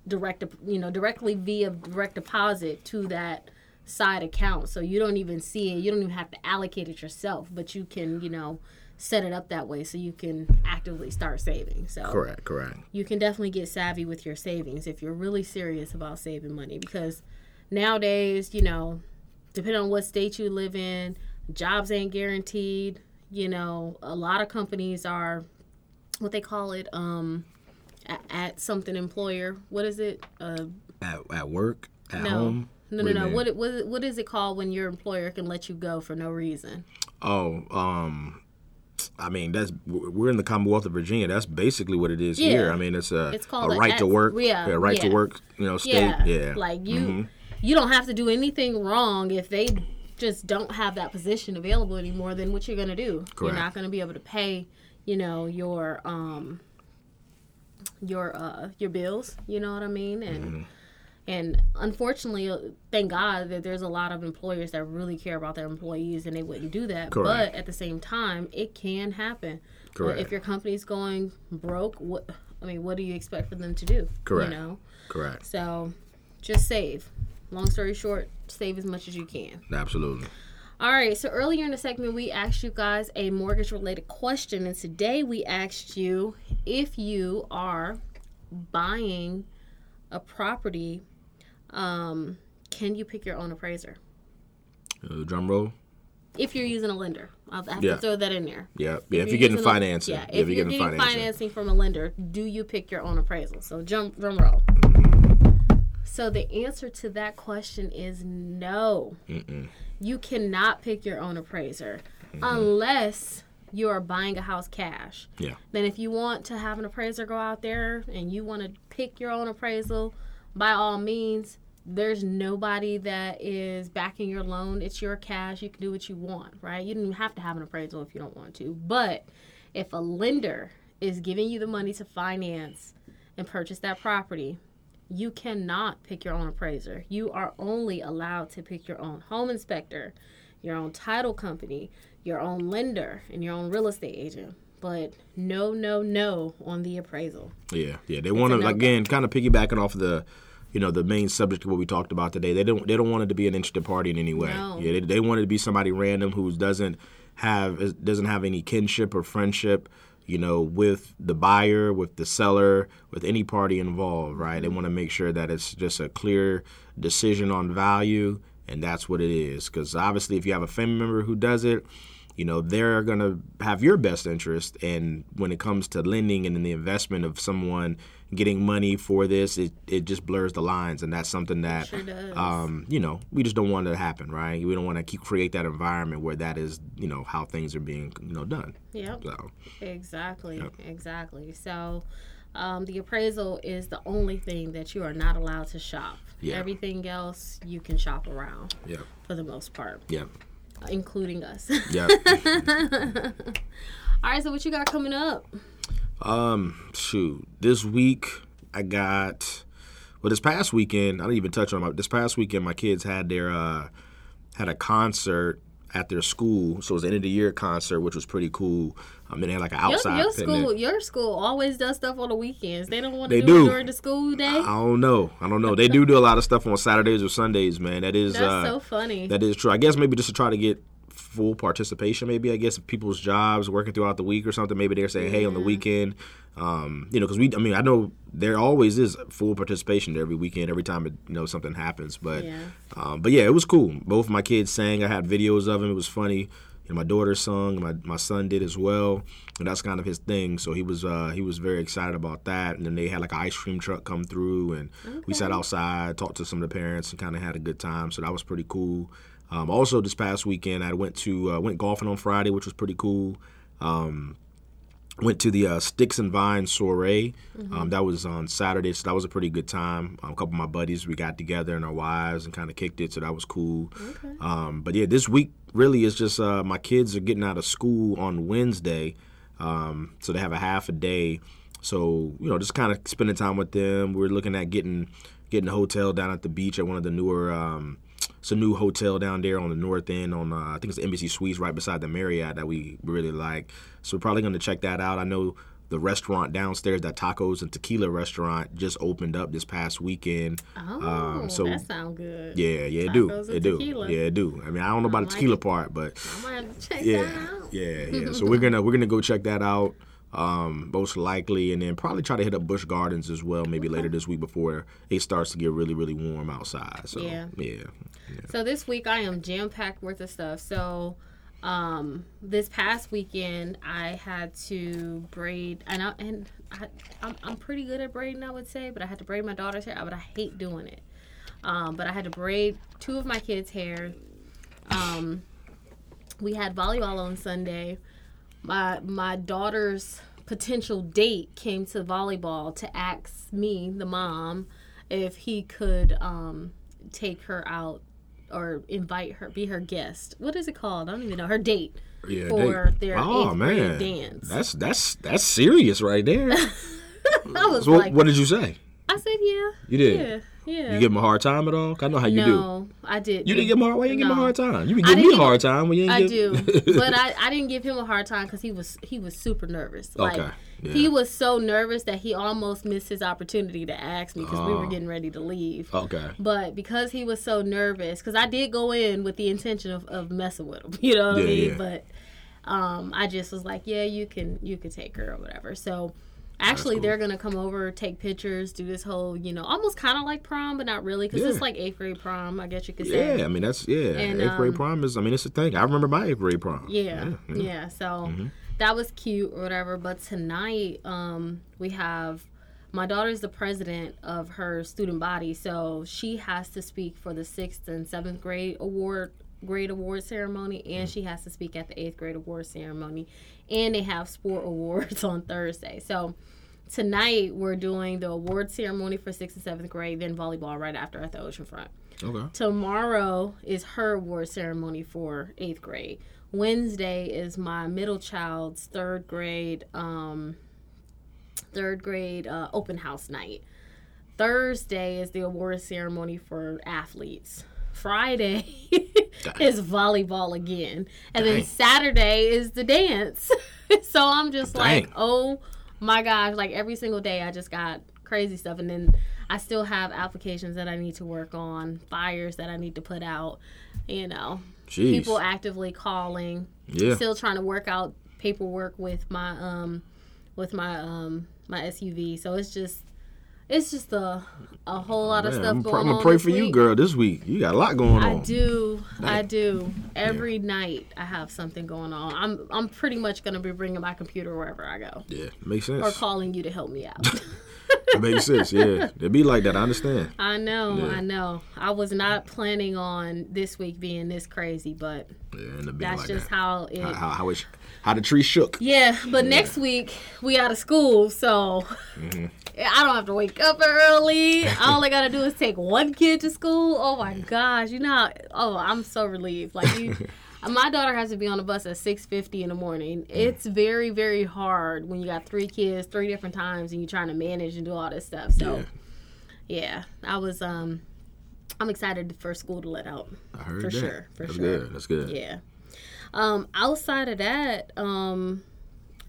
direct you know directly via direct deposit to that side account so you don't even see it you don't even have to allocate it yourself but you can you know set it up that way so you can actively start saving so Correct. Correct. you can definitely get savvy with your savings if you're really serious about saving money because nowadays you know depending on what state you live in jobs ain't guaranteed you know a lot of companies are what they call it um at, at something employer what is it uh At, at work. At no home. No no no what, what what is it called when your employer can let you go for no reason Oh, um, I mean that's we're in the Commonwealth of Virginia. That's basically what it is Yeah. here. I mean it's a, It's called a a right to work. yeah, right to work. You know, state. yeah Yeah, like you Mhm. you don't have to do anything wrong if they just don't have that position available anymore then what you're going to do Correct. you're not going to be able to pay you know your um your uh your bills you know what i mean and Mm-hmm. And unfortunately thank god that there's a lot of employers that really care about their employees and they wouldn't do that Correct. but at the same time it can happen Correct. if your company's going broke what i mean what do you expect for them to do Correct. you know Correct. so just save. Long story short, save as much as you can. Absolutely. All right, so earlier in the segment, we asked you guys a mortgage related question, and today we asked you if you are buying a property, um, can you pick your own appraiser? Uh, drum roll. If you're using a lender, I'll have Yeah. to throw that in there. Yeah. Yeah. If, you're you're getting a- financing. yeah, if, if, you're, getting financing. financing. from a lender, do you pick your own appraisal? So jump drum roll. So the answer to that question is no. You cannot pick your own appraiser unless you are buying a house cash. Yeah. Then if you want to have an appraiser go out there and you want to pick your own appraisal, by all means, there's nobody that is backing your loan. It's your cash. You can do what you want, right? You don't even have to have an appraisal if you don't want to. But if a lender is giving you the money to finance and purchase that property, you cannot pick your own appraiser. You are only allowed to pick your own home inspector, your own title company, your own lender, and your own real estate agent. But no, no, no on the appraisal. Yeah, yeah. They want to no-go. again kind of piggybacking off the, you know, the main subject of what we talked about today. They don't they don't want it to be an interested party in any way. No. Yeah, they, they want it to be somebody random who doesn't have doesn't have any kinship or friendship, you know, with the buyer, with the seller, with any party involved. Right? They mm-hmm. want to make sure that it's just a clear decision on value, and that's what it is. Because obviously, if you have a family member who does it you know they're going to have your best interest and when it comes to lending and then the investment of someone getting money for this it, it just blurs the lines and that's something that Sure um, you know we just don't want to happen right we don't want to keep create that environment where that is you know how things are being you know done Yep. so Exactly. Exactly. So um, the appraisal is the only thing that you are not allowed to shop. Yeah. Everything else you can shop around yeah for the most part, yeah including us. yeah All right. So what you got coming up? Um, shoot, this week I got. Well, this past weekend I didn't even touch on my. This past weekend my kids had their uh had a concert at their school, so it was the end of the year concert, which was pretty cool. I mean, they had like an outside your picnic. school, your school always does stuff on the weekends. They don't want to do, do. it during the school day. I don't know. I don't know. They do do a lot of stuff on Saturdays or Sundays, man. That is That's uh, so funny. That is true. I guess maybe just to try to get full participation. Maybe I guess people's jobs working throughout the week or something. Maybe they're saying, hey, on the weekend, um, you know, because we. I mean, I know there always is full participation every weekend, every time it, you know something happens. But Yeah. um, but yeah, it was cool. Both my kids sang. I had videos of them. It was funny. And my daughter sung. My my son did as well. And that's kind of his thing. So he was uh, he was very excited about that. And then they had like an ice cream truck come through, and we sat outside, talked to some of the parents, and kind of had a good time. So that was pretty cool. Um, also, this past weekend, I went to uh, went golfing on Friday, which was pretty cool. Um, went to the uh, Sticks and Vines soiree. Um, that was on Saturday, so that was a pretty good time. Um, a couple of my buddies, we got together and our wives and kind of kicked it, so that was cool. Um, but yeah, this week really is just uh, my kids are getting out of school on Wednesday, um, so they have a half a day. So you know, just kind of spending time with them. We're looking at getting getting a hotel down at the beach at one of the newer. Um, it's a new hotel down there on the north end on uh, I think it's the Embassy Suites right beside the Marriott that we really like. So we're probably going to check that out. I know the restaurant downstairs, that tacos and tequila restaurant, just opened up this past weekend. oh, um, so- that sounds good. Yeah, yeah, it do, it do, tequila. yeah, it do. I mean, I don't know about the tequila part, but I might have to check that yeah, out. yeah, yeah. So we're gonna we're gonna go check that out. Um, most likely, and then probably try to hit up Busch Gardens as well, maybe later this week before it starts to get really, really warm outside. So Yeah. yeah, So this week I am jam packed worth of stuff. So um, this past weekend I had to braid, and I, and I, I'm I'm pretty good at braiding, I would say, but I had to braid my daughter's hair, but I hate doing it. Um, but I had to braid two of my kids' hair. Um, we had volleyball on Sunday. My my daughter's potential date came to volleyball to ask me, the mom, if he could um, take her out or invite her, be her guest. What is it called? I don't even know. Her date yeah. for their oh eighth man, grade dance. that's that's that's serious right there. I was so like, what did you say? I said, yeah, You did. yeah, yeah. You give him a hard time at all? I know how you do. no, I did. You didn't give him a hard. Why you didn't give him a hard time? You giving me a hard time when you I give- do, but I, I didn't give him a hard time because he was he was super nervous. Like Okay, yeah. he was so nervous that he almost missed his opportunity to ask me because we were Oh. getting ready to leave. okay. But because he was so nervous, because I did go in with the intention of, of messing with him, you know what I mean? yeah. But um, I just was like, yeah, you can you can take her or whatever. So actually, cool. they're gonna come over, take pictures, do this whole, you know, almost kind of like prom, but not really, because Yeah. it's like eighth grade prom, I guess you could say. Yeah, I mean that's yeah. And, eighth grade um, prom is. I mean it's a thing. I remember my eighth grade prom. Yeah, yeah. yeah. So that was cute or whatever. But tonight, um, we have my daughter's the president of her student body, so she has to speak for the sixth and seventh grade award grade award ceremony, and she has to speak at the eighth grade award ceremony, and they have sport awards on Thursday. So tonight we're doing the award ceremony for sixth and seventh grade, then volleyball right after at the oceanfront. Okay. Tomorrow is her award ceremony for eighth grade. Wednesday is my middle child's third grade um, third grade uh, open house night. Thursday is the award ceremony for athletes. Friday is volleyball again, and then Saturday is the dance. so I'm just like, oh my gosh! Like every single day, I just got crazy stuff, and then I still have applications that I need to work on, fires that I need to put out. You know, Jeez. people actively calling. Yeah. Still trying to work out paperwork with my um with my um my SUV. So it's just it's just a a whole lot of Man, stuff I'm, going I'm gonna pray for you, girl, this week. You got a lot going I on. I do, I do. Every night I have something going on. I'm I'm pretty much gonna be bringing my computer wherever I go, Yeah, makes sense. or calling you to help me out. it makes sense. Yeah, it'd be like that. I understand. I know, Yeah. I know. I was not planning on this week being this crazy, but Yeah, and it be that's like just that. how it. How, how, how, it, how the tree shook. Yeah, but next week we out of school, so Mm-hmm. I don't have to wake up early. All I gotta do is take one kid to school. Oh my gosh, you know? How, oh, I'm so relieved. Like you, my daughter has to be on the bus at six fifty in the morning. Mm. It's very very hard when you got three kids, three different times, and you're trying to manage and do all this stuff. So, Yeah. yeah, I was um, I'm excited for school to let out. I heard For that. sure, for That's sure. good. That's good. Yeah. Um, outside of that, um,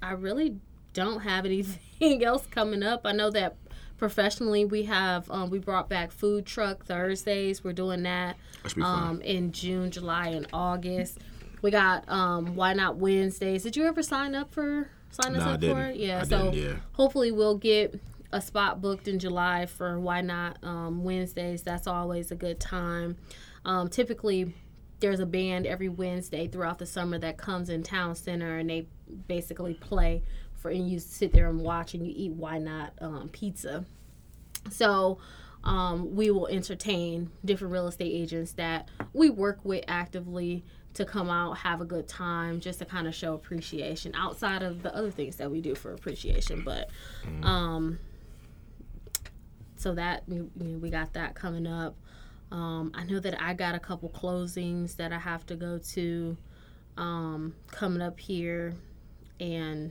I really don't have anything else coming up. I know that professionally we have um, we brought back food truck Thursdays. We're doing that That should be fun. um, in June, July, and August. We got um, why not Wednesdays. Did you ever sign up for sign us No, up for it? Yeah. I so yeah. hopefully we'll get a spot booked in July for why not um, Wednesdays. That's always a good time. Um, typically, there's a band every Wednesday throughout the summer that comes in town center and they basically play for and you sit there and watch and you eat why not um, pizza. So um, we will entertain different real estate agents that we work with actively to come out, have a good time, just to kind of show appreciation outside of the other things that we do for appreciation. But um, so that we, we we got that coming up. Um, I know that I got a couple closings that I have to go to um, coming up here, and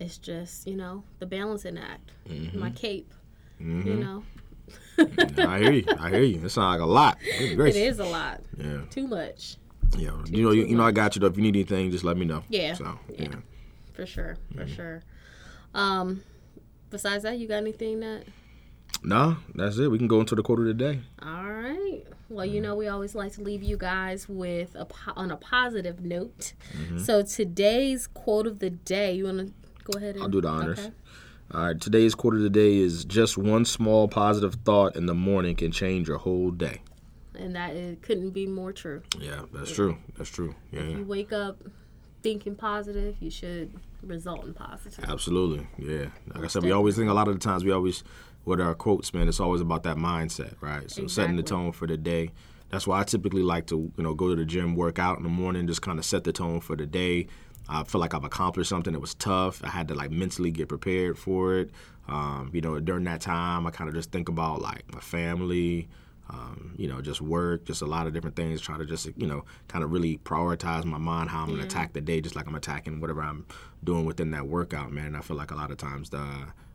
it's just you know the balancing act, my cape, Mm-hmm. you know. I hear you. I hear you. It sounds like a lot. It is a lot, Yeah. too much Yeah. You know, you, you know, I got you though. If you need anything, just let me know. Yeah. So, yeah. for sure, for Mm-hmm. sure. Um, besides that, you got anything that? No, that's it. We can go into the quote of the day. All right. Well, you know, we always like to leave you guys with a po- on a positive note. Mm-hmm. So today's quote of the day, you want to go ahead and I'll do the honors. Okay. All right. Today's quote of the day is just one small positive thought in the morning can change your whole day. And that it couldn't be more true. Yeah, that's true. That's true. Yeah, yeah. You wake up thinking positive, you should result in positive. Absolutely. Yeah. Like I said, we always think a lot of the times we always with our quotes, man, it's always about that mindset, right? So setting the tone for the day. That's why I typically like to, you know, go to the gym, work out in the morning, just kind of set the tone for the day. I feel like I've accomplished something that was tough. I had to like mentally get prepared for it. Um, you know, during that time, I kind of just think about like my family, um, you know, just work, just a lot of different things. Try to just, you know, kind of really prioritize my mind, how I'm gonna attack the day, just like I'm attacking whatever I'm doing within that workout, man. And I feel like a lot of times the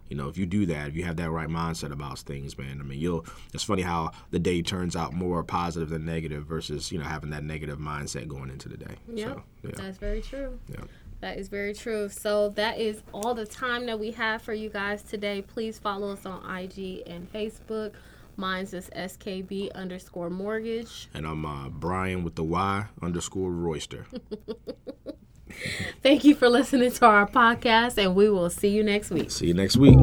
you know, if you do that, if you have that right mindset about things, man, I mean, you'll. It's funny how the day turns out more positive than negative versus you know having that negative mindset going into the day. Yep. So, yeah. That's very true. Yeah. That is very true. So that is all the time that we have for you guys today. Please follow us on IG and Facebook. Mine's is SKB underscore mortgage. And I'm uh, Bryan with the Y underscore Royster. Thank you for listening to our podcast, and we will see you next week. See you next week.